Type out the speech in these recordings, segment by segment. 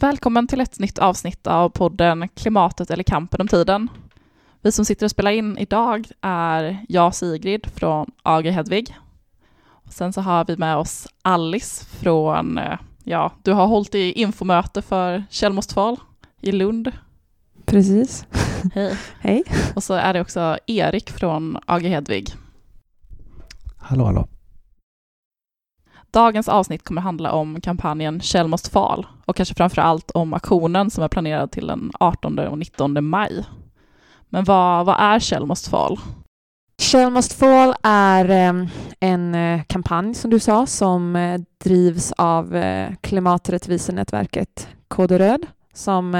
Välkommen till ett nytt avsnitt av podden Klimatet eller kampen om tiden. Vi som sitter och spelar in idag är jag Sigrid från AG Hedvig. Och sen så har vi med oss Alice från, eh, ja, du har hållit i infomöte för Källmostval i Lund. Precis. Hej. Hej. Och så är det också Erik från AG Hedvig. Hallå, hallå. Dagens avsnitt kommer handla om kampanjen Kjell måste fall och kanske framför allt om aktionen som är planerad till den 18 och 19 maj. Men vad, vad är Kjell måste fall? Shell Must Fall är ehm, en eh, kampanj som du sa som eh, drivs av eh, klimaträttvisenätverket Kode Röd som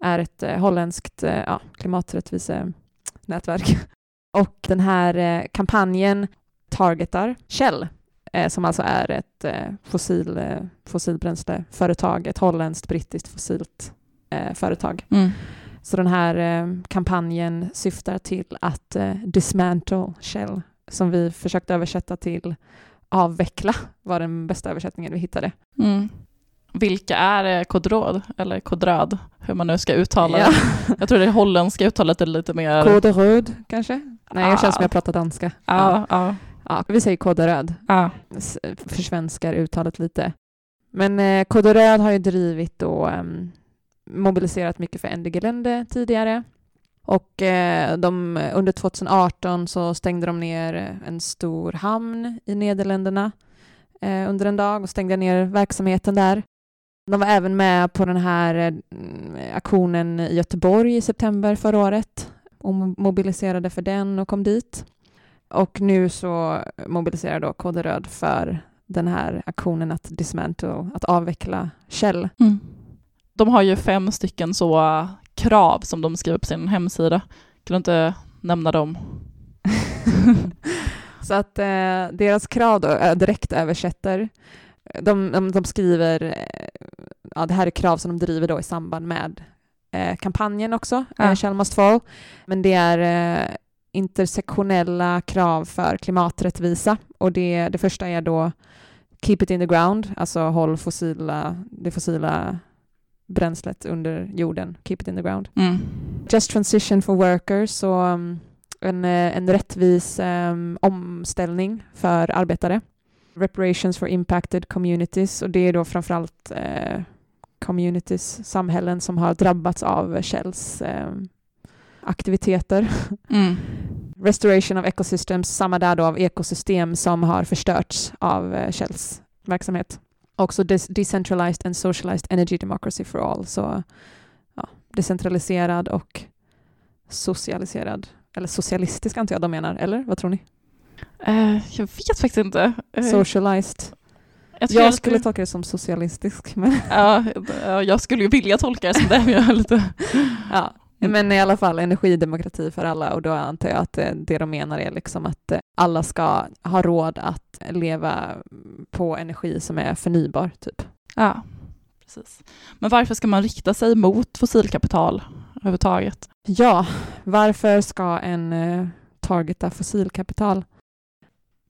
är ett holländskt ja, klimaträttvisenätverk. Och den här kampanjen targetar Shell som alltså är ett eh, fossil, eh, fossilbränsleföretag, ett holländskt brittiskt fossilt eh, företag. Mm. Så den här eh, kampanjen syftar till att eh, dismantle Shell, som vi försökte översätta till avveckla, var den bästa översättningen vi hittade. Mm. Vilka är eh, kodråd, eller kodröd, hur man nu ska uttala Ja. det? Jag tror det holländska uttalet är lite mer... Kode röd kanske? Nej, jag känns Ah. som jag pratar danska. Ja, ja, Ja, vi säger kode röd. ja. Försvenskar uttalet lite. Men eh, röd har ju drivit och ehm, mobiliserat mycket för Ende Gelände tidigare. Och eh, de, under 2018 så stängde de ner en stor hamn i Nederländerna eh, under en dag och stängde ner verksamheten där. De var även med på den här eh, aktionen i Göteborg i september förra året och mo- mobiliserade för den och kom dit. Och nu så mobiliserar då Kode Röd för den här aktionen att dismantle, att avveckla Shell. Mm. De har ju fem stycken så uh, krav som de skriver på sin hemsida. Kan du inte nämna dem? Så att eh, deras krav då, jag direkt översätter, de, de, de skriver, ja det här är krav som de driver då i samband med eh, kampanjen också, Ja. eh, Shell Must Fall, men det är intersektionella krav för klimaträttvisa och det, det första är då Keep it in the ground, alltså håll fossila, det fossila bränslet under jorden, keep it in the ground. Mm. Just transition for workers och um, en, eh, en rättvis um, omställning för arbetare. Reparations for impacted communities och det är då framförallt eh, communities, samhällen som har drabbats av Shells eh, aktiviteter. Mm. Restoration of ecosystems, samma där då av ekosystem som har förstörts av eh, Shells verksamhet. Också decentralized and socialized energy democracy for all. Så ja, decentraliserad och socialiserad. Eller socialistisk antar jag de menar, eller vad tror ni? Eh, jag vet faktiskt inte. Eh, Socialized. jag, jag Jag skulle tolka det som socialistisk. Men, ja, ja, jag skulle ju vilja tolka det som det, men jag är lite... ja. Men i alla fall energidemokrati för alla och då antar jag att eh, det de menar är liksom att eh, alla ska ha råd att leva på energi som är förnybar, typ. Ja, precis. Men varför ska man rikta sig mot fossilkapital överhuvudtaget? Ja, varför ska en eh, targeta fossilkapital?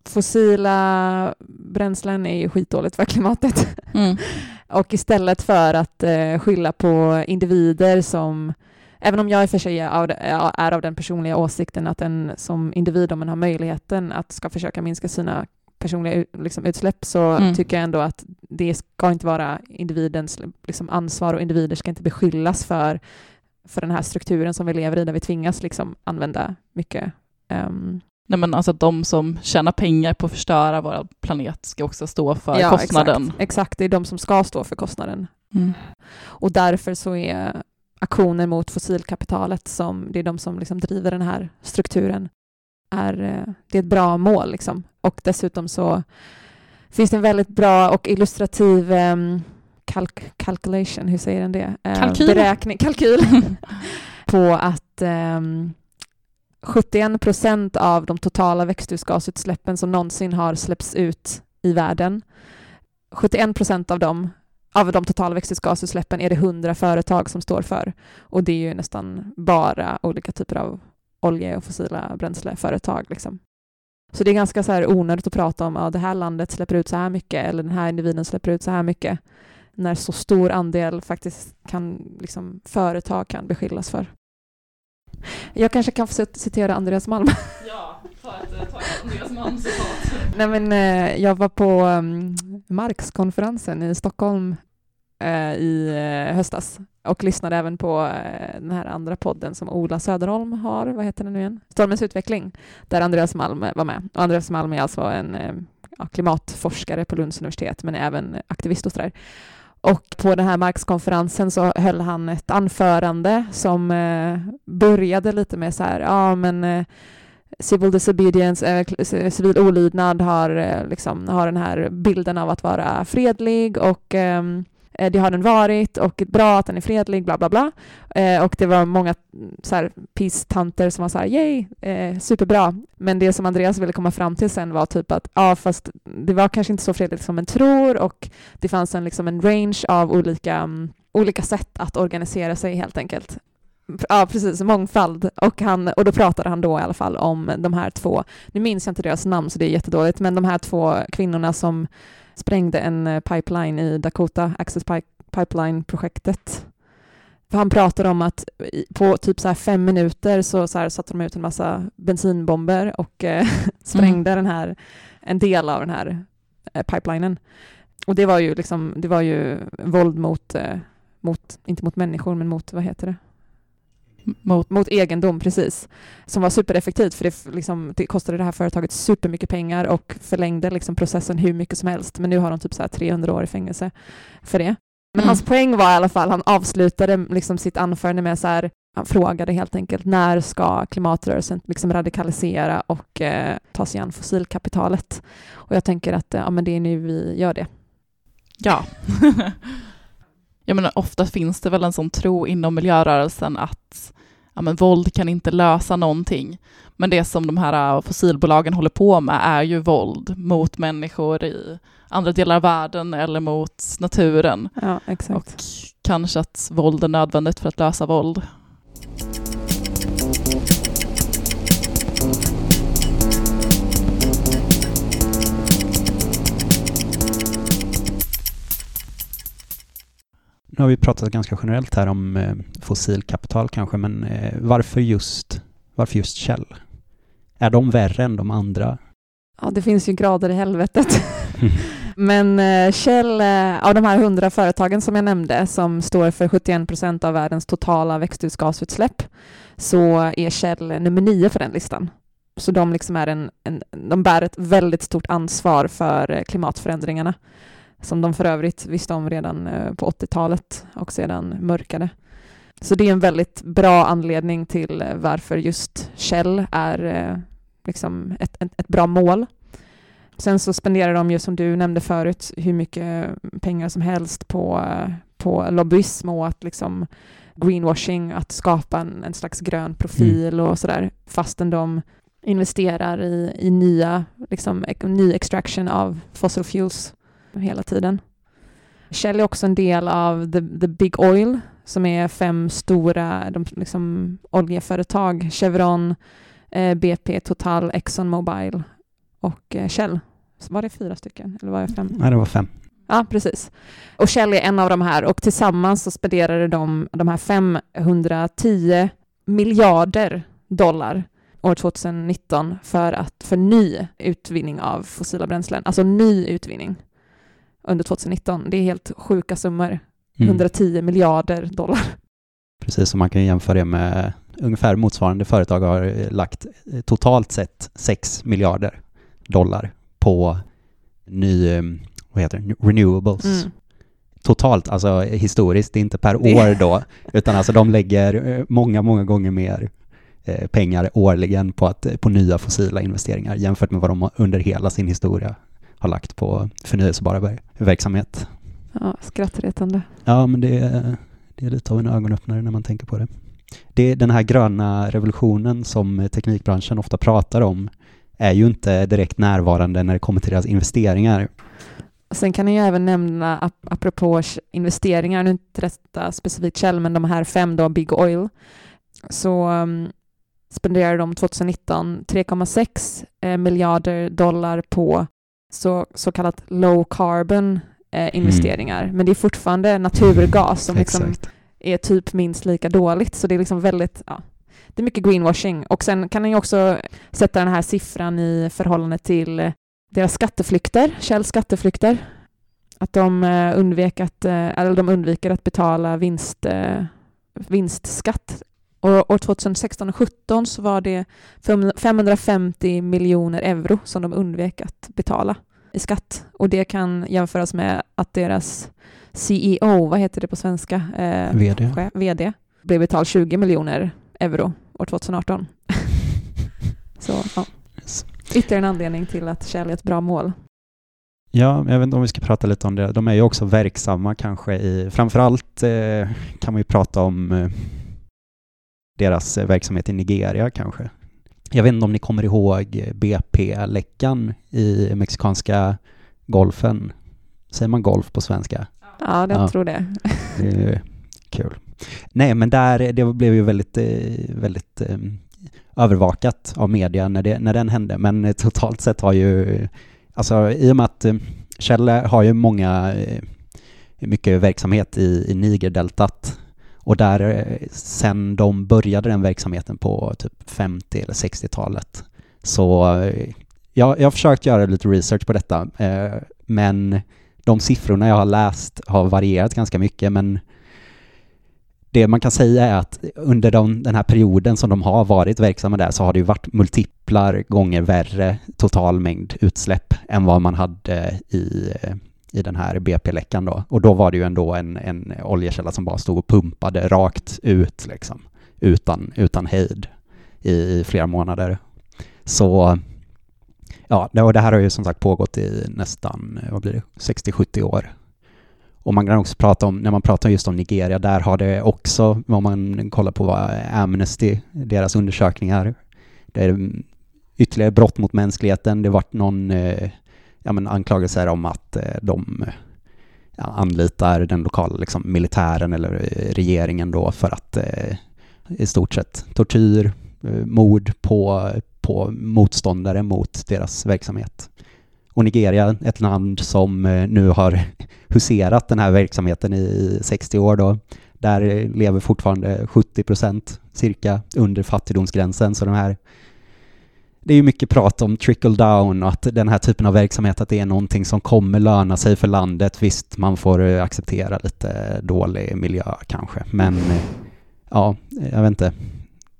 Fossila bränslen är ju skitdåligt för klimatet. Mm. Och istället för att eh, skylla på individer som, även om jag i och för sig är av, är av den personliga åsikten att en som individ, om man har möjligheten att ska försöka minska sina personliga liksom, utsläpp, så Mm. tycker jag ändå att det ska inte vara individens liksom, ansvar och individer ska inte beskyllas för, för den här strukturen som vi lever i, där vi tvingas liksom, använda mycket ehm, Nej men alltså de som tjänar pengar på att förstöra vår planet ska också stå för ja, kostnaden. Exakt, exakt, det är de som ska stå för kostnaden. Mm. Och därför så är aktioner mot fossilkapitalet, som, det är de som liksom driver den här strukturen, är, eh, det är ett bra mål. Liksom. Och dessutom så finns det en väldigt bra och illustrativ um, kalk calculation, hur säger den det? Eh, Kalkyl. Beräkning, kalkyl på att um, 71 procent av de totala växthusgasutsläppen som någonsin har släppts ut i världen, 71 procent av dem av de totala växthusgasutsläppen är det 100 företag som står för. Och det är ju nästan bara olika typer av olje och fossila bränsleföretag. Liksom. Så det är ganska så här onödigt att prata om att ja, det här landet släpper ut så här mycket eller den här individen släpper ut så här mycket. när så stor andel faktiskt kan, liksom, företag kan beskyllas för. Jag kanske kan få citera Andreas Malm. Ja, för att ta Andreas Malm citat. Nej, men, eh, jag var på um, Marxkonferensen i Stockholm eh, i eh, höstas och lyssnade även på eh, den här andra podden som Ola Söderholm har, vad heter den nu igen? Stormens utveckling, där Andreas Malm var med. Och Andreas Malm är alltså en eh, ja, klimatforskare på Lunds universitet, men även aktivist och sådär. Och på den här Marxkonferensen så höll han ett anförande som eh, började lite med så här, ja men eh, civil disobedience, eh, civil olydnad har, eh, liksom, har den här bilden av att vara fredlig och Eh, Eh, det har den varit och bra att den är fredlig, bla bla bla. Eh, och det var många så här, peace-tanter som var så här, yay, eh, superbra. Men det som Andreas ville komma fram till sen var typ att, ja fast det var kanske inte så fredligt som man tror och det fanns en, liksom en range av olika, um, olika sätt att organisera sig helt enkelt. Ja, precis, mångfald. Och, han, och då pratade han då i alla fall om de här två, nu minns jag inte deras namn så det är jättedåligt, men de här två kvinnorna som sprängde en eh, pipeline i Dakota Access Pipeline-projektet. han pratade om att på typ så fem minuter så, så satte de ut en massa bensinbomber och eh, sprängde mm. den här, en del av den här eh, pipelinen. Och det var ju liksom, det var ju våld mot, eh, mot, inte mot människor, men mot, vad heter det? Mot, mot egendom, precis. Som var supereffektivt, för det, liksom, det kostade det här företaget supermycket pengar och förlängde liksom processen hur mycket som helst. Men nu har de typ så 300 år i fängelse för det. Men mm. hans poäng var i alla fall, han avslutade liksom sitt anförande med så här, han frågade helt enkelt när ska klimatrörelsen liksom radikalisera och eh, ta sig an fossilkapitalet? Och jag tänker att ja, men det är nu vi gör det. Ja. jag menar, ofta finns det väl en sån tro inom miljörörelsen att ja, men våld kan inte lösa någonting. Men det som de här äh, fossilbolagen håller på med är ju våld mot människor i andra delar av världen eller mot naturen. Ja. Och kanske att våld är nödvändigt för att lösa våld. Nu har vi pratat ganska generellt här om eh, fossilkapital kanske, men eh, varför, just, varför just Shell? Är de värre än de andra? Ja, det finns ju grader i helvetet. men eh, Shell, eh, av de här hundra företagen som jag nämnde, som står för 71 procent av världens totala växthusgasutsläpp, så är Shell nummer nio på den listan. Så de, liksom är en, en, de bär ett väldigt stort ansvar för klimatförändringarna som de för övrigt visste om redan eh, på 80-talet och sedan mörkade. Så det är en väldigt bra anledning till eh, varför just Shell är eh, liksom ett, ett, ett bra mål. Sen så spenderar de ju, som du nämnde förut, hur mycket pengar som helst på, på lobbyism och att liksom greenwashing, att skapa en, en slags grön profil mm. och sådär, fastän de investerar i, i nya, liksom, ny extraction av fossil fuels hela tiden. Shell är också en del av the, the Big Oil som är fem stora de, liksom, oljeföretag. Chevron, eh, BP, Total, Exxon Mobil och eh, Shell. Var det fyra stycken eller var det fem? Nej, det var fem. Ja, precis. Och Shell är en av de här och tillsammans så spenderade de de här 510 miljarder dollar år 2019 för, att, för ny utvinning av fossila bränslen, alltså ny utvinning under 2019. Det är helt sjuka summor. Mm. 110 miljarder dollar. Precis, som man kan jämföra det med ungefär motsvarande företag har lagt eh, totalt sett 6 miljarder dollar på ny, eh, vad heter det, renewables. Mm. Totalt, alltså historiskt, inte per år då, utan alltså de lägger eh, många, många gånger mer pengar årligen på, att, på nya fossila investeringar jämfört med vad de under hela sin historia har lagt på förnyelsebara verksamhet. Ja, skrattretande. Ja, men det är, det är lite av en ögonöppnare när man tänker på det. Det är den här gröna revolutionen som teknikbranschen ofta pratar om är ju inte direkt närvarande när det kommer till deras investeringar. Sen kan jag även nämna, apropå investeringar, nu inte detta specifikt Shell, men de här fem då, Big Oil, så um, spenderade de 2019 3,6 eh, miljarder dollar på så, så kallat low carbon eh, investeringar. Men det är fortfarande naturgas som liksom är typ minst lika dåligt. Så det är liksom väldigt, ja, det är mycket greenwashing. Och sen kan ni också sätta den här siffran i förhållande till deras skatteflykter, Shells skatteflykter. Att de eh, undvek att, eh, eller de undviker att betala vinst, eh, vinstskatt. Och år 2016 och 2017 så var det fem- 550 miljoner euro som de undvek att betala i skatt. Och det kan jämföras med att deras CEO, vad heter det på svenska? Eh, VD. chef, VD, blev betald 20 miljoner euro år 2018. Så ja, Yes. ytterligare en anledning till att Shell är ett bra mål. Ja, jag vet inte om vi ska prata lite om det. De är ju också verksamma kanske i, framförallt eh, kan man ju prata om eh, deras eh, verksamhet i Nigeria kanske. Jag vet inte om ni kommer ihåg BP-läckan i mexikanska golfen. Säger man golf på svenska? Ja, jag Ja. tror det. Det kul. Nej, men där, det blev ju väldigt, eh, väldigt eh, övervakat av media när, det, när den hände. Men eh, totalt sett har ju, alltså i och med att eh, Shell har ju många, eh, mycket verksamhet i, i Nigerdeltat och där eh, sen de började den verksamheten på typ 50 eller 60-talet så eh, jag, jag har försökt göra lite research på detta eh, men de siffrorna jag har läst har varierat ganska mycket men det man kan säga är att under de, den här perioden som de har varit verksamma där så har det ju varit multiplar gånger värre total mängd utsläpp än vad man hade i, eh, i den här BP-läckan då. Och då var det ju ändå en, en oljekälla som bara stod och pumpade rakt ut liksom, utan, utan hejd i, i flera månader. Så ja, det, och det här har ju som sagt pågått i nästan, vad blir det, 60-70 år. Och man kan också prata om, när man pratar just om Nigeria, där har det också, om man kollar på vad Amnesty, deras undersökningar, det är ytterligare brott mot mänskligheten. Det varit någon eh, ja, men anklagelser om att eh, de ja, anlitar den lokala liksom, militären eller eh, regeringen då för att eh, i stort sett tortyr, eh, mord på, på motståndare mot deras verksamhet. Och Nigeria, ett land som eh, nu har huserat den här verksamheten i 60 år då, där lever fortfarande 70 procent cirka under fattigdomsgränsen. Så de här, det är ju mycket prat om trickle down och att den här typen av verksamhet att det är någonting som kommer löna sig för landet. Visst, man får eh, acceptera lite dålig miljö kanske, men eh, ja, jag vet inte.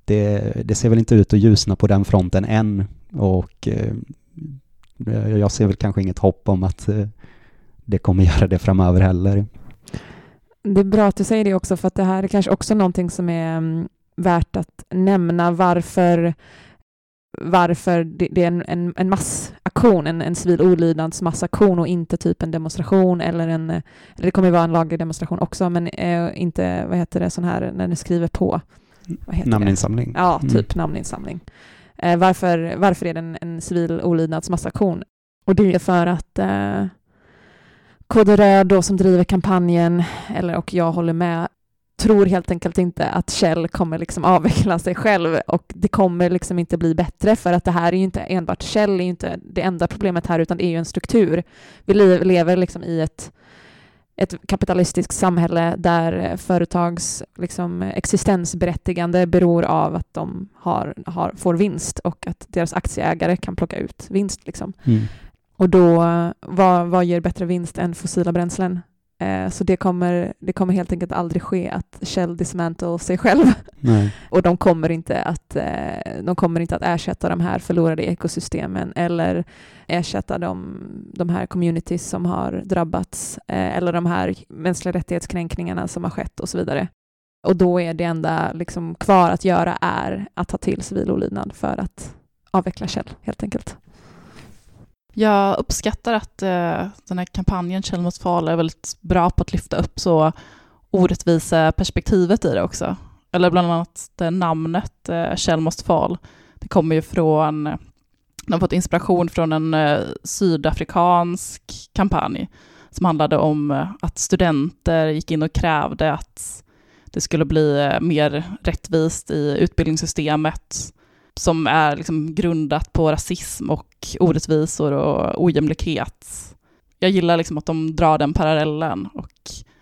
Det, det ser väl inte ut att ljusna på den fronten än och eh, jag ser väl kanske inget hopp om att det kommer göra det framöver heller. Det är bra att du säger det också, för att det här är kanske också någonting som är mm, värt att nämna varför varför det, det är en, en, en massaktion, en, en civil olydnadsmassaktion och inte typ en demonstration eller en, eller det kommer ju vara en laglig demonstration också, men eh, inte, vad heter det, sån här när ni skriver på, vad heter det? Namninsamling. Ja, Mm. typ namninsamling. Eh, varför, varför är det en, en civil olydnadsmassaktion? Och det är för att eh, Kode Röd då som driver kampanjen, eller, och jag håller med, tror helt enkelt inte att Shell kommer liksom avveckla sig själv och det kommer liksom inte bli bättre för att det här är ju inte enbart Shell är ju inte det enda problemet här utan det är ju en struktur. Vi le- lever liksom i ett ett kapitalistiskt samhälle där företags liksom, existensberättigande beror av att de har, har, får vinst och att deras aktieägare kan plocka ut vinst. Liksom. Mm. Och då, vad, vad ger bättre vinst än fossila bränslen? Eh, så det kommer, det kommer helt enkelt aldrig ske att Shell dismantle sig själv. Och de kommer inte att, eh, de kommer inte att ersätta de här förlorade ekosystemen eller ersätta de, de här communities som har drabbats eh, eller de här mänskliga rättighetskränkningarna som har skett och så vidare. Och då är det enda liksom kvar att göra är att ta till civil olydnad för att avveckla Shell helt enkelt. Jag uppskattar att eh, den här kampanjen Shell mot Fall är väldigt bra på att lyfta upp så orättvisa perspektivet i det också. Eller bland annat det namnet eh, must fall. Det kommer ju från, eh, de har fått inspiration från en eh, sydafrikansk kampanj som handlade om eh, att studenter gick in och krävde att det skulle bli eh, mer rättvist i utbildningssystemet som är liksom grundat på rasism och orättvisor och ojämlikhet. jag gillar liksom att de drar den parallellen och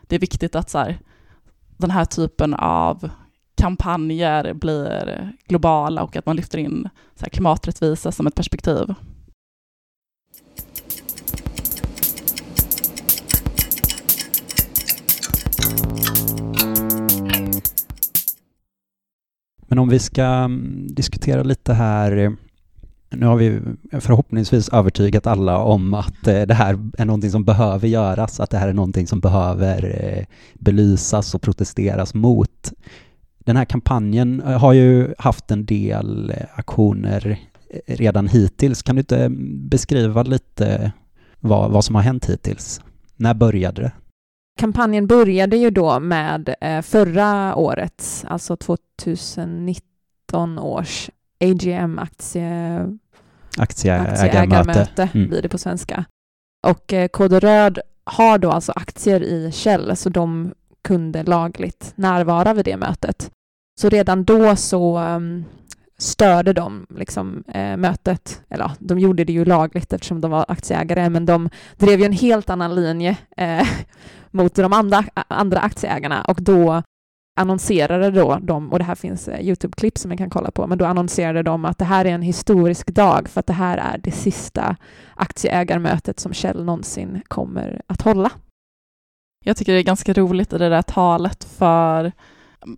det är viktigt att så här, den här typen av kampanjer blir globala och att man lyfter in så här, klimaträttvisa som ett perspektiv. Men om vi ska mm, diskutera lite här, nu har vi förhoppningsvis övertygat alla om att eh, det här är någonting som behöver göras, att det här är någonting som behöver eh, belysas och protesteras mot. Den här kampanjen eh, har ju haft en del aktioner redan hittills. Kan du inte mm, beskriva lite vad, vad som har hänt hittills? När började det? Kampanjen började ju då med eh, förra året, alltså 2019 års AGM-aktie... Aktieägarmöte mm. blir det på svenska. Och eh, Röd har då alltså aktier i Shell, så de kunde lagligt närvara vid det mötet. Så redan då så um, störde de liksom, eh, mötet. Eller ja, de gjorde det ju lagligt eftersom de var aktieägare, men de drev ju en helt annan linje eh, mot de andra, andra aktieägarna och då annonserade då de, och det här finns eh, Youtube-klipp som man kan kolla på, men då annonserade de att det här är en historisk dag för att det här är det sista aktieägarmötet som Kjell någonsin kommer att hålla. Jag tycker det är ganska roligt i det där talet för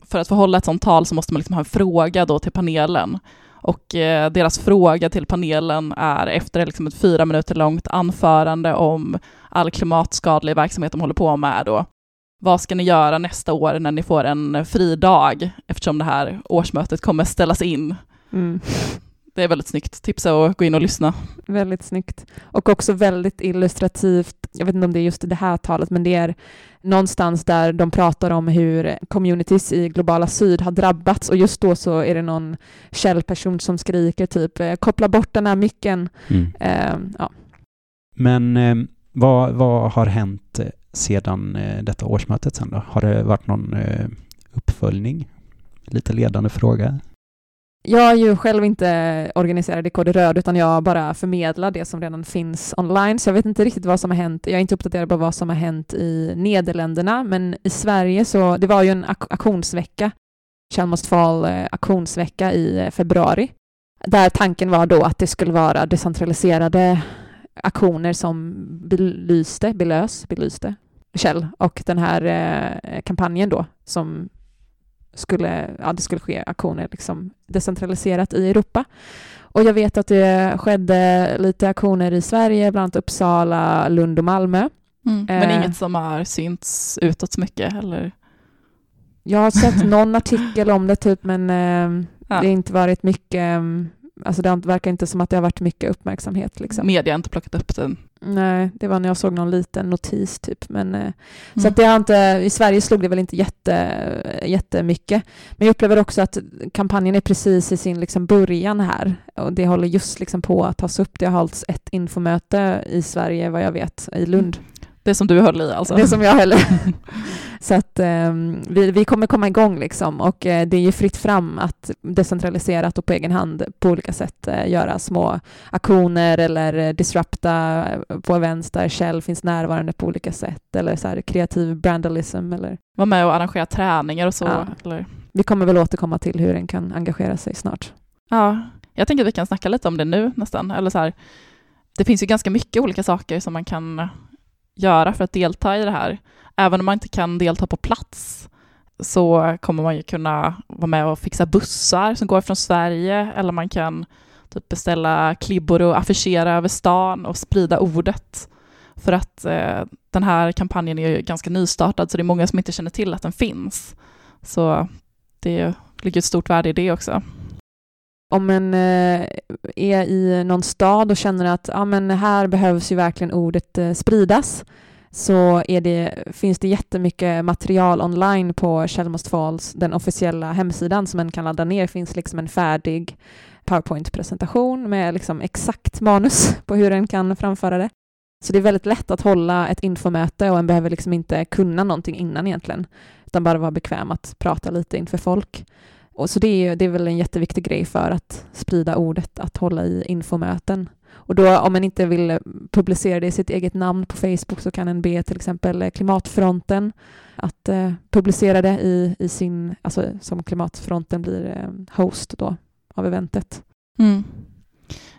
för att få hålla ett sånt tal så måste man liksom ha en fråga då till panelen. Och eh, deras fråga till panelen är efter liksom ett fyra minuter långt anförande om all klimatskadlig verksamhet de håller på med då. Vad ska ni göra nästa år när ni får en fri dag eftersom det här årsmötet kommer ställas in? Mm. Det är väldigt snyggt. Tipsa att gå in och lyssna. Väldigt snyggt. Och också väldigt illustrativt. Jag vet inte om det är just det här talet, men det är någonstans där de pratar om hur communities i globala syd har drabbats och just då så är det någon källperson som skriker typ eh, koppla bort den här micken. Mm. Uh, ja. Men eh, vad, vad har hänt eh, sedan eh, detta årsmötet sen då? Har det varit någon eh, uppföljning? Lite ledande fråga. Jag är ju själv inte organiserad i kod Röd, utan jag bara förmedlar det som redan finns online, så jag vet inte riktigt vad som har hänt. Jag är inte uppdaterad på vad som har hänt i Nederländerna, men i Sverige så, det var ju en ak auktionsvecka, Chalmers Fall-auktionsvecka eh, i eh, februari, där tanken var då att det skulle vara decentraliserade aktioner som belyste, belös, belyste Kjell och den här eh, kampanjen då som skulle, ja, det skulle ske aktioner liksom decentraliserat i Europa. Och jag vet att det skedde lite aktioner i Sverige, bland annat Uppsala, Lund och Malmö. Mm, men eh, inget som har synts utåt så mycket, eller? Jag har sett någon artikel om det, typ, men eh, ja. det har inte varit mycket alltså det verkar inte som att det har varit mycket uppmärksamhet. Liksom. Media har inte plockat upp den. Nej, det var när jag såg någon liten notis typ. Men, mm. Så att det har inte, i Sverige slog det väl inte jätte, jättemycket. Men jag upplever också att kampanjen är precis i sin liksom början här. Och det håller just liksom på att tas upp. Det har hållits ett infomöte i Sverige, vad jag vet, i Lund. Mm. Det som du höll i alltså? Det som jag höll i. Så att um, vi, vi kommer komma igång liksom och uh, det är ju fritt fram att decentraliserat och på egen hand på olika sätt uh, göra små aktioner eller uh, disrupta på events där Shell finns närvarande på olika sätt eller så här kreativ brandalism eller... Vara med och arrangera träningar och så? Ja. Eller? Vi kommer väl återkomma till hur den kan engagera sig snart. Ja, jag tänker att vi kan snacka lite om det nu nästan, eller så här, det finns ju ganska mycket olika saker som man kan göra för att delta i det här. Även om man inte kan delta på plats så kommer man ju kunna vara med och fixa bussar som går från Sverige eller man kan typ beställa klibbor och affischera över stan och sprida ordet. För att eh, den här kampanjen är ju ganska nystartad så det är många som inte känner till att den finns. Så det ligger ett stort värde i det också om en eh, är i någon stad och känner att ah, men här behövs ju verkligen ordet eh, spridas så det, finns det jättemycket material online på Chalmers Falls, den officiella hemsidan som en kan ladda ner. Det finns liksom en färdig PowerPoint-presentation med liksom exakt manus på hur en kan framföra det. Så det är väldigt lätt att hålla ett infomöte och en behöver liksom inte kunna någonting innan egentligen, utan bara vara bekväm att prata lite inför folk. Och så det är, det är väl en jätteviktig grej för att sprida ordet, att hålla i infomöten. Och då om man inte vill publicera det i sitt eget namn på Facebook så kan en be till exempel eh, Klimatfronten att eh, publicera det i, i sin, alltså som Klimatfronten blir eh, host då av eventet. Mm.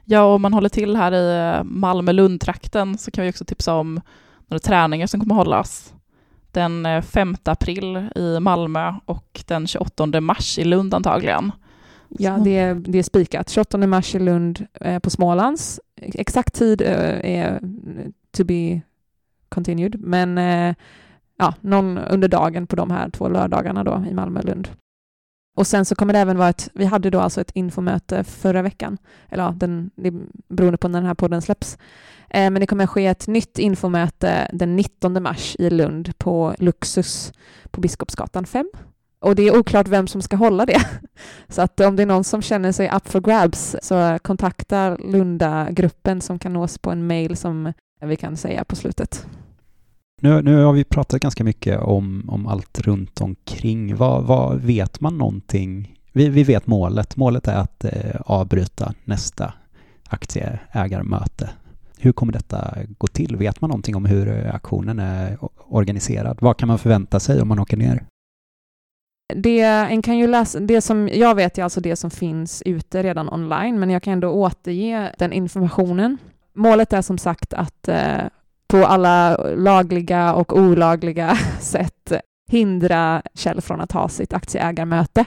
Ja, om man håller till här i eh, Malmö-Lund-trakten så kan vi också tipsa om några träningar som kommer hållas den 5 april i Malmö och den 28 mars i Lund antagligen. Ja, det är, det är spikat. 28 mars i Lund eh, på Smålands. Exakt tid eh, är to be continued, men eh, ja, någon under dagen på de här två lördagarna då i Malmö och Lund. Och sen så kommer det även vara ett, vi hade då alltså ett infomöte förra veckan, eller ja, den, det beroende på när den här podden släpps. Eh, men det kommer att ske ett nytt infomöte den 19 mars i Lund på Luxus på Biskopsgatan 5. Och det är oklart vem som ska hålla det. Så att om det är någon som känner sig up for grabs så kontakta Lunda-gruppen som kan nås på en mail som vi kan säga på slutet. Nu, nu har vi pratat ganska mycket om, om allt runt omkring. Vad, vad vet man någonting? Vi, vi vet målet. Målet är att eh, avbryta nästa aktieägarmöte. Hur kommer detta gå till? Vet man någonting om hur eh, aktionen är organiserad? Vad kan man förvänta sig om man åker ner? Det, en kan ju läsa, det som jag vet är alltså det som finns ute redan online, men jag kan ändå återge den informationen. Målet är som sagt att eh, på alla lagliga och olagliga sätt hindra Kjell från att ha sitt aktieägarmöte.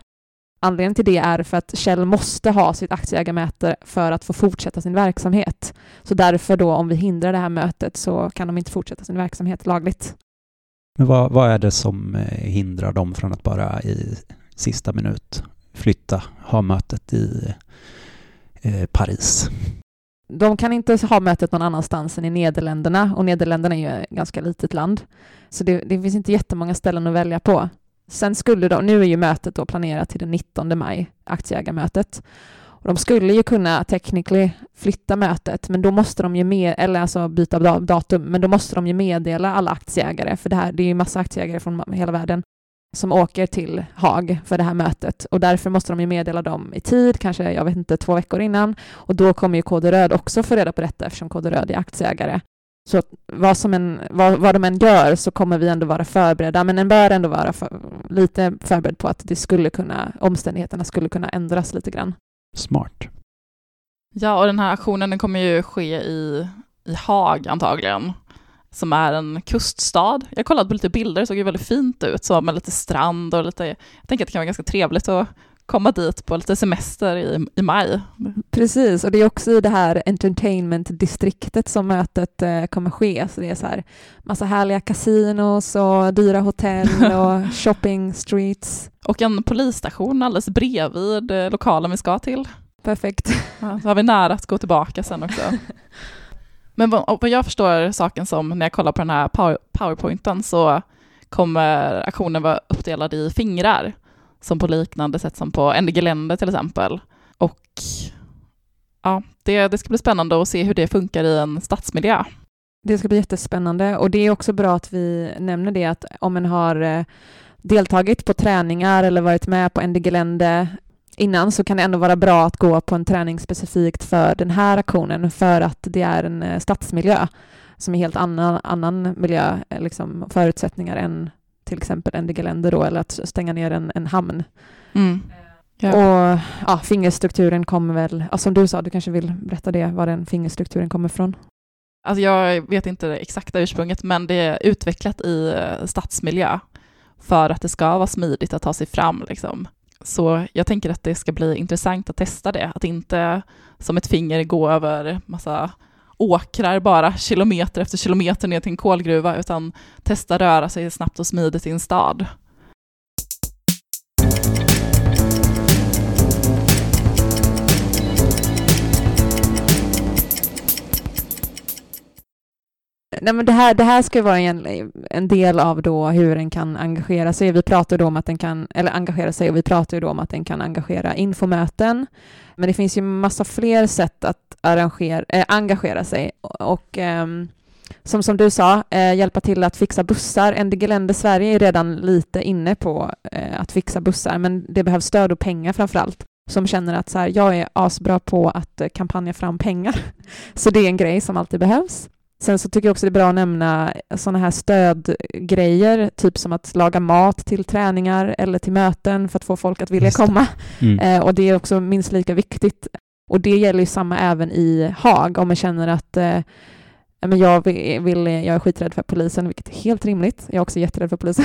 Anledningen till det är för att Kjell måste ha sitt aktieägarmöte för att få fortsätta sin verksamhet. Så därför då, om vi hindrar det här mötet så kan de inte fortsätta sin verksamhet lagligt. Men vad, vad är det som eh, hindrar dem från att bara i sista minut flytta, ha mötet i eh, Paris? De kan inte ha mötet någon annanstans än i Nederländerna och Nederländerna är ju ett ganska litet land. Så det, det finns inte jättemånga ställen att välja på. Sen skulle de, nu är ju mötet då planerat till den 19 maj, aktieägarmötet. Och de skulle ju kunna technically flytta mötet, men då måste de ju med, eller alltså byta datum, men då måste de ju meddela alla aktieägare, för det här, det är ju massa aktieägare från hela världen som åker till Haag för det här mötet och därför måste de ju meddela dem i tid, kanske, jag vet inte, två veckor innan och då kommer ju Kode Röd också få reda på detta eftersom Kode Röd är aktieägare. Så vad, som en, vad, vad de än gör så kommer vi ändå vara förberedda, men en bör ändå vara för, lite förberedd på att det skulle kunna, omständigheterna skulle kunna ändras lite grann. Smart. Ja, och den här aktionen den kommer ju ske i, i Haag antagligen, som är en kuststad. Jag kollade på lite bilder, det såg ju väldigt fint ut, så med lite strand och lite, jag tänker att det kan vara ganska trevligt att komma dit på lite semester i, i maj. Precis, och det är också i det här entertainment-distriktet som mötet eh, kommer ske. Så det är så här massa härliga kasinos och dyra hotell och shopping streets. Och en polisstation alldeles bredvid eh, lokalen vi ska till. Perfekt. Ja, så har vi nära att gå tillbaka sen också. Men vad, vad jag förstår saken som när jag kollar på den här power, powerpointen så kommer aktionen vara uppdelad i fingrar som på liknande sätt som på NDG Länder till exempel. Och ja, det, det ska bli spännande att se hur det funkar i en stadsmiljö. Det ska bli jättespännande och det är också bra att vi nämner det att om man har eh, deltagit på träningar eller varit med på NDG Länder innan så kan det ändå vara bra att gå på en träning specifikt för den här aktionen för att det är en eh, stadsmiljö som är helt annan, annan miljö, eh, liksom förutsättningar än till exempel NDG-länder då, eller att stänga ner en, en hamn. Mm. Ja. Och ja, fingerstrukturen kommer väl, ja, som du sa, du kanske vill berätta det, var den fingerstrukturen kommer ifrån? Alltså jag vet inte det exakta ursprunget, men det är utvecklat i eh, stadsmiljö för att det ska vara smidigt att ta sig fram. Liksom. Så jag tänker att det ska bli intressant att testa det, att inte som ett finger gå över massa åkrar bara kilometer efter kilometer ner till en kolgruva, utan testa röra sig snabbt och smidigt i en stad. Nej, men det, här, det här ska vara en, en del av då hur en kan engagera sig. Vi pratar då om att den kan, eller engagera sig och vi pratar ju då om att den kan engagera infomöten. Men det finns ju massa fler sätt att arrangera, äh, engagera sig och ähm, som, som du sa, eh, hjälpa till att fixa bussar. NDG Länder Sverige är redan lite inne på eh, att fixa bussar, men det behövs stöd och pengar framför allt. som känner att så här, jag är asbra på att eh, kampanja fram pengar. Så det är en grej som alltid behövs. Sen så tycker jag också det är bra att nämna sådana här stödgrejer, typ som att laga mat till träningar eller till möten för att få folk att vilja Just det. komma. Mm. Eh, och det är också minst lika viktigt. Och det gäller ju samma även i Haag, om man känner att eh, men jag, vill, jag är skiträdd för polisen, vilket är helt rimligt. Jag är också jätterädd för polisen.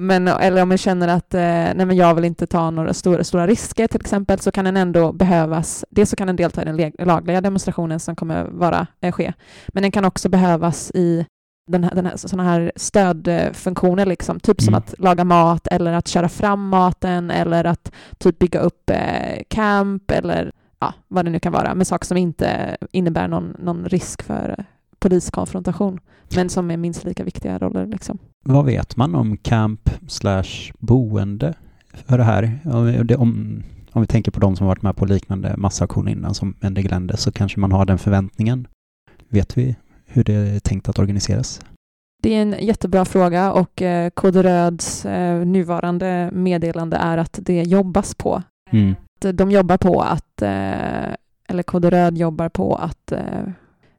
Men, eller om man känner att eh, nej, men jag vill inte ta några stora, stora risker till exempel, så kan den ändå behövas. Dels så kan den delta i den lagliga demonstrationen som kommer vara, eh, ske, men den kan också behövas i den här, den här, såna här stödfunktioner, liksom, typ som Mm. att laga mat eller att köra fram maten eller att typ bygga upp eh, camp eller ja, vad det nu kan vara, med saker som inte innebär någon, någon risk för eh, poliskonfrontation, men som är minst lika viktiga roller. Liksom. Vad vet man om camp slash boende för det här? Om, om, vi tänker på de som varit med på liknande massaktion innan som Ende Glende så kanske man har den förväntningen. Vet vi hur det är tänkt att organiseras? Det är en jättebra fråga och eh, Kode Röds eh, nuvarande meddelande är att det jobbas på. Mm. De jobbar på att, eh, eller Kode Röd jobbar på att eh,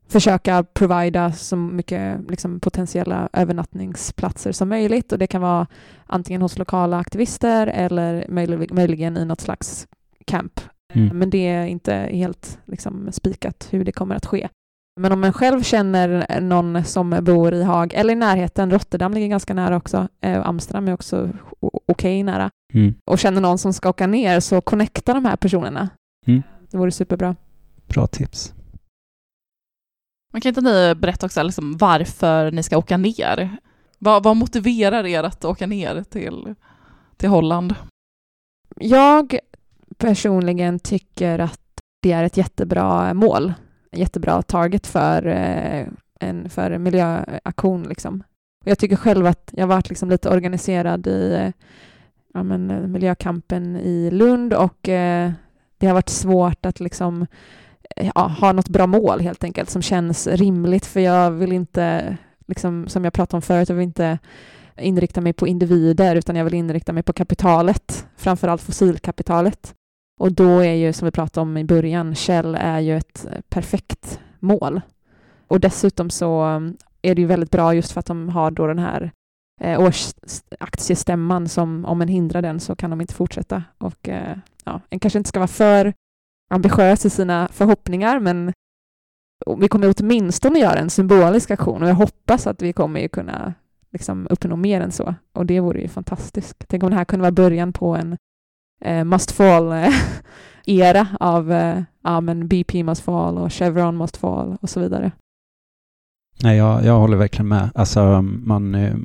försöka provida så mycket liksom, potentiella övernattningsplatser som möjligt och det kan vara antingen hos lokala aktivister eller möjlig, möjligen i något slags camp. Mm. Men det är inte helt liksom, spikat hur det kommer att ske. Men om man själv känner någon som bor i Haag eller i närheten, Rotterdam ligger ganska nära också, eh, Amsterdam är också okej nära, Mm. och känner någon som ska åka ner, så connecta de här personerna. Mm. Det vore superbra. Bra tips. Men kan inte ni berätta också liksom varför ni ska åka ner? Vad, vad motiverar er att åka ner till, till Holland? Jag personligen tycker att det är ett jättebra mål, jättebra target för, eh, en, för en miljöaktion. Liksom. Och jag tycker själv att jag varit liksom lite organiserad i ja, men, miljökampen i Lund och eh, det har varit svårt att liksom, eh, Eh, ja, ha något bra mål helt enkelt som känns rimligt för jag vill inte, liksom, som jag pratade om förut, jag vill inte inrikta mig på individer utan jag vill inrikta mig på kapitalet, framförallt fossilkapitalet. Och då är ju, som vi pratade om i början, Shell är ju ett eh, perfekt mål. Och dessutom så mm, är det ju väldigt bra just för att de har då den här eh, årsaktiestämman som om en hindrar den så kan de inte fortsätta. Och eh, ja, en kanske inte ska vara för ambitiös i sina förhoppningar men vi kommer åtminstone göra en symbolisk aktion och jag hoppas att vi kommer ju kunna liksom uppnå mer än så. Och det vore ju fantastiskt. Tänk om det här kunde vara början på en eh, must fall-era eh, av eh, ja, men BP must fall och Chevron must fall och så vidare. Nej, jag, jag håller verkligen med. Alltså, man... Eh,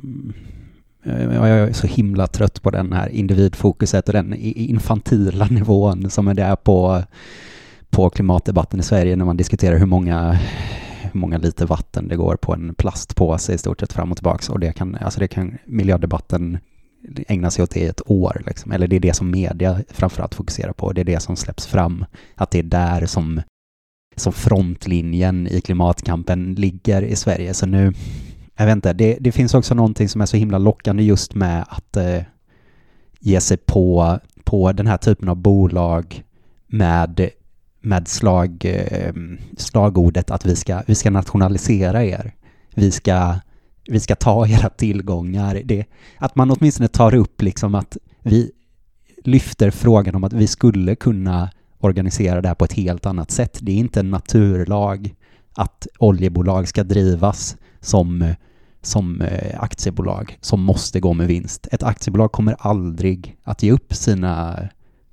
Eh, jag är så himla trött på den här individfokuset och den infantila nivån som är där på, på klimatdebatten i Sverige när man diskuterar hur många, hur många liter vatten det går på en plastpåse i stort sett fram och tillbaka. Och det kan, alltså det kan miljödebatten ägna sig åt i ett år. Liksom. Eller det är det som media framförallt fokuserar på. Det är det som släpps fram. Att det är där som som frontlinjen i klimatkampen ligger i Sverige. Så nu, jag vet inte, det, det finns också någonting som är så himla lockande just med att eh, ge sig på, på den här typen av bolag med, med slag, eh, slagordet att vi ska, vi ska nationalisera er. Vi ska, vi ska ta era tillgångar. Det, att man åtminstone tar upp liksom att vi lyfter frågan om att vi skulle kunna organisera det här på ett helt annat sätt. Det är inte en naturlag att oljebolag ska drivas som, som eh, aktiebolag som måste gå med vinst. Ett aktiebolag kommer aldrig att ge upp sina,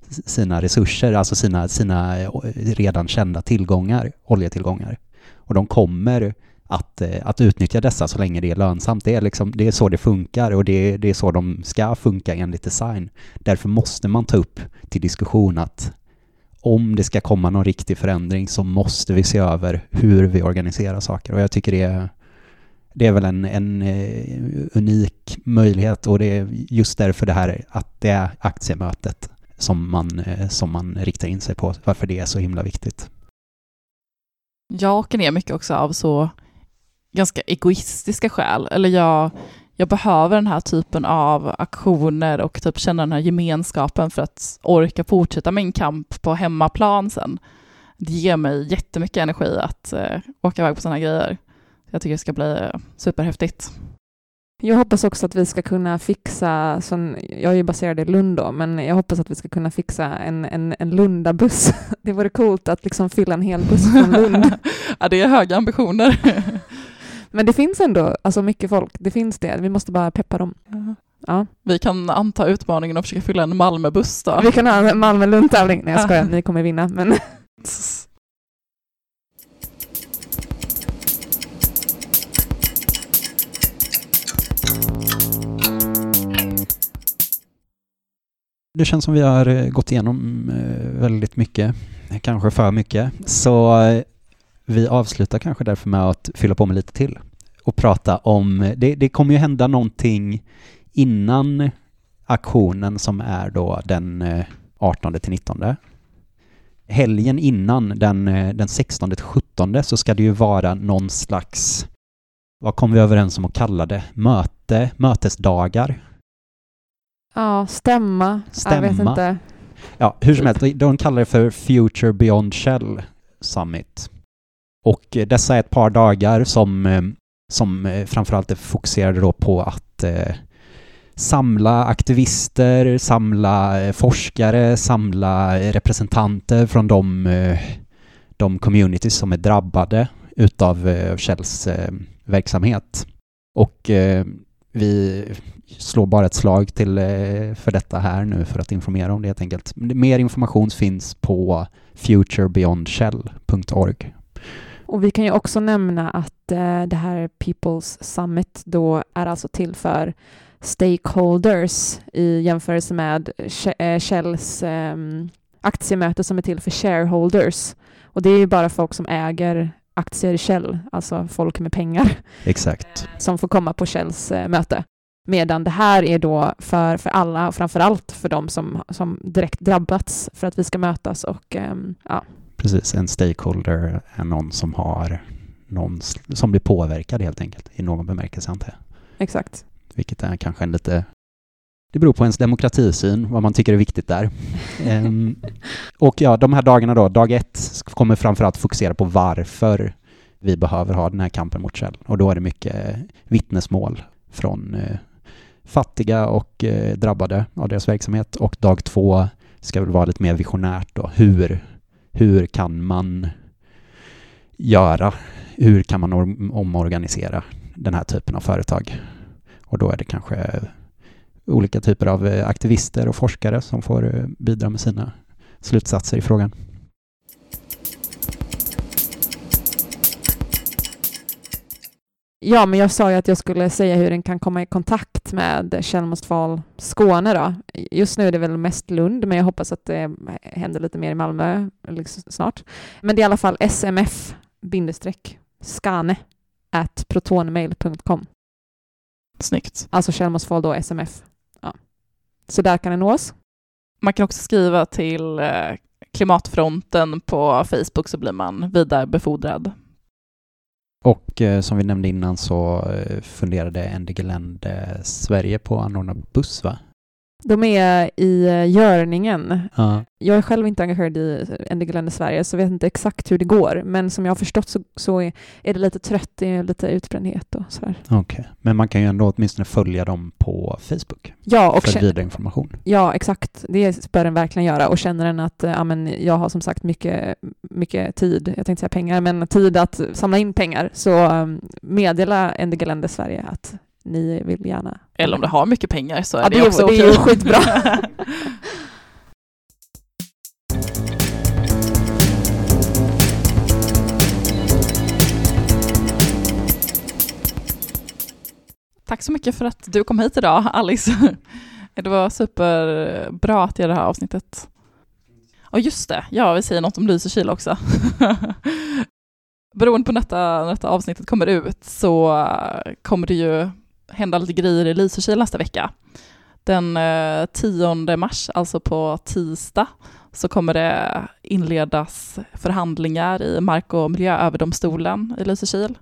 sina resurser, alltså sina, sina eh, redan kända tillgångar, oljetillgångar. Och de kommer att, eh, att utnyttja dessa så länge det är lönsamt. Det är, liksom, det är så det funkar och det, det är så de ska funka enligt design. Därför måste man ta upp till diskussion att om det ska komma någon riktig förändring så måste vi se över hur vi organiserar saker. Och jag tycker det är, det är väl en, en eh, unik möjlighet och det är just därför det här att det är aktiemötet som man, eh, som man riktar in sig på, varför det är så himla viktigt. Jag åker ner mycket också av så ganska egoistiska skäl. Eller jag, jag behöver den här typen av aktioner och typ känna den här gemenskapen för att orka fortsätta min kamp på hemmaplan sen. Det ger mig jättemycket energi att eh, åka iväg på sådana grejer. Jag tycker det ska bli superhäftigt. Jag hoppas också att vi ska kunna fixa, som, jag är ju baserad i Lund då, men jag hoppas att vi ska kunna fixa en, en, en Lundabuss. Det vore coolt att liksom fylla en hel buss från Lund. ja, det är höga ambitioner. men det finns ändå alltså mycket folk, det finns det. Vi måste bara peppa dem. Ja. Vi kan anta utmaningen och försöka fylla en Malmöbuss då. Vi kan ha en Malmö-Lund-tävling. Nej, jag skojar, ni kommer vinna. Men Det känns som vi har gått igenom eh, väldigt mycket, kanske för mycket. Så eh, vi avslutar kanske därför med att fylla på med lite till och prata om, det, det kommer ju hända någonting innan aktionen som är då den 18 till 19. Helgen innan, den, den 16 till 17, så ska det ju vara någon slags, vad kom vi överens om att kalla det, möte, mötesdagar Ja, stämma. stämma. Jag vet inte. Ja, hur som helst, de kallar det för Future Beyond Shell Summit. Och dessa är ett par dagar som, eh, som eh, framförallt är fokuserade då på att eh, samla aktivister, samla forskare, samla representanter från de, de communities som är drabbade utav Shells verksamhet. Och vi slår bara ett slag till för detta här nu för att informera om det helt enkelt. Mer information finns på futurebeyondshell.org. Och vi kan ju också nämna att eh, det här People's Summit då är alltså till för stakeholders i jämförelse med eh, Shells eh, aktiemöte som är till för shareholders. Och det är ju bara folk som äger aktier i Shell, alltså folk med pengar. Exakt. Som får komma på Shells eh, möte. Medan det här är då för, för alla och framför allt för de som, som direkt drabbats för att vi ska mötas och um, ja. Precis, en stakeholder är någon som har någon som blir påverkad helt enkelt i någon bemärkelse antar jag. Exakt. Vilket är kanske en lite det beror på ens demokratisyn, vad man tycker är viktigt där. um, och ja, de här dagarna då, dag ett kommer framförallt fokusera på varför vi behöver ha den här kampen mot Shell. Och då är det mycket vittnesmål från uh, fattiga och eh, drabbade av deras verksamhet. Och dag två ska väl vara lite mer visionärt då. Hur, hur kan man göra? Hur kan man omorganisera den här typen av företag? Och då är det kanske olika typer av eh, aktivister och forskare som får eh, bidra med sina slutsatser i frågan. Ja, men jag sa ju att jag skulle säga hur den kan komma i kontakt med Kjellmostval Skåne då. Just nu är det väl mest Lund, men jag hoppas att det händer lite mer i Malmö liksom snart. Men det är i alla fall smf skane at protonmail.com. Snyggt. Alltså Kjellmostval då smf. Ja. Så där kan det nås. Man kan också skriva till eh, Klimatfronten på Facebook så blir man vidarebefordrad och eh, som vi nämnde innan så eh, funderade NDG Länder Sverige på att anordna buss va? De är i eh, görningen. Ja. Jag är själv inte engagerad i NDG Sverige så vet inte exakt hur det går. Men som jag har förstått så, så är, är det lite trött, det är lite utbrändhet och sådär. Okej, okay. men man kan ju ändå åtminstone följa dem på Facebook. Ja, och för vidare information. Ja, exakt. Det bör den verkligen göra. Och känner den att ja, men jag har som sagt mycket, mycket tid, jag tänkte säga pengar, men tid att samla in pengar, så um, meddela NDG Sverige att ni vill gärna... Eller om du har mycket pengar så är ja, det, det också okej. Det är ju skitbra. Tack så mycket för att du kom hit idag, Alice. Det var superbra att göra det här avsnittet. Och just det, ja, vi säger något om Lysekil också. Beroende på när detta, detta avsnittet kommer ut så kommer det ju hända lite grejer i Lysekil nästa vecka. Den eh, 10 mars, alltså på tisdag, så kommer det inledas förhandlingar i Mark och miljööverdomstolen i Lysekil.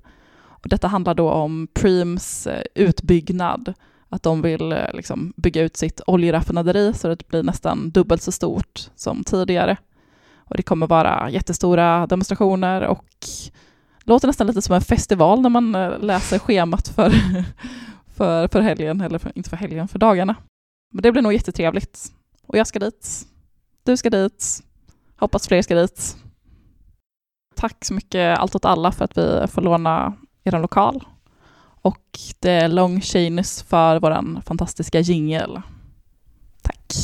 Och detta handlar då om Preems eh, utbyggnad, att de vill eh, liksom bygga ut sitt oljeraffinaderi så att det blir nästan dubbelt så stort som tidigare. Och det kommer vara jättestora demonstrationer och låter nästan lite som en festival när man läser schemat för, för, för helgen, eller för, inte för helgen, för dagarna. Men det blir nog jättetrevligt. Och jag ska dit. Du ska dit. Hoppas fler ska dit. Tack så mycket Allt åt alla för att vi får låna er lokal. Och det är Long chainus för vår fantastiska jingel. Tack.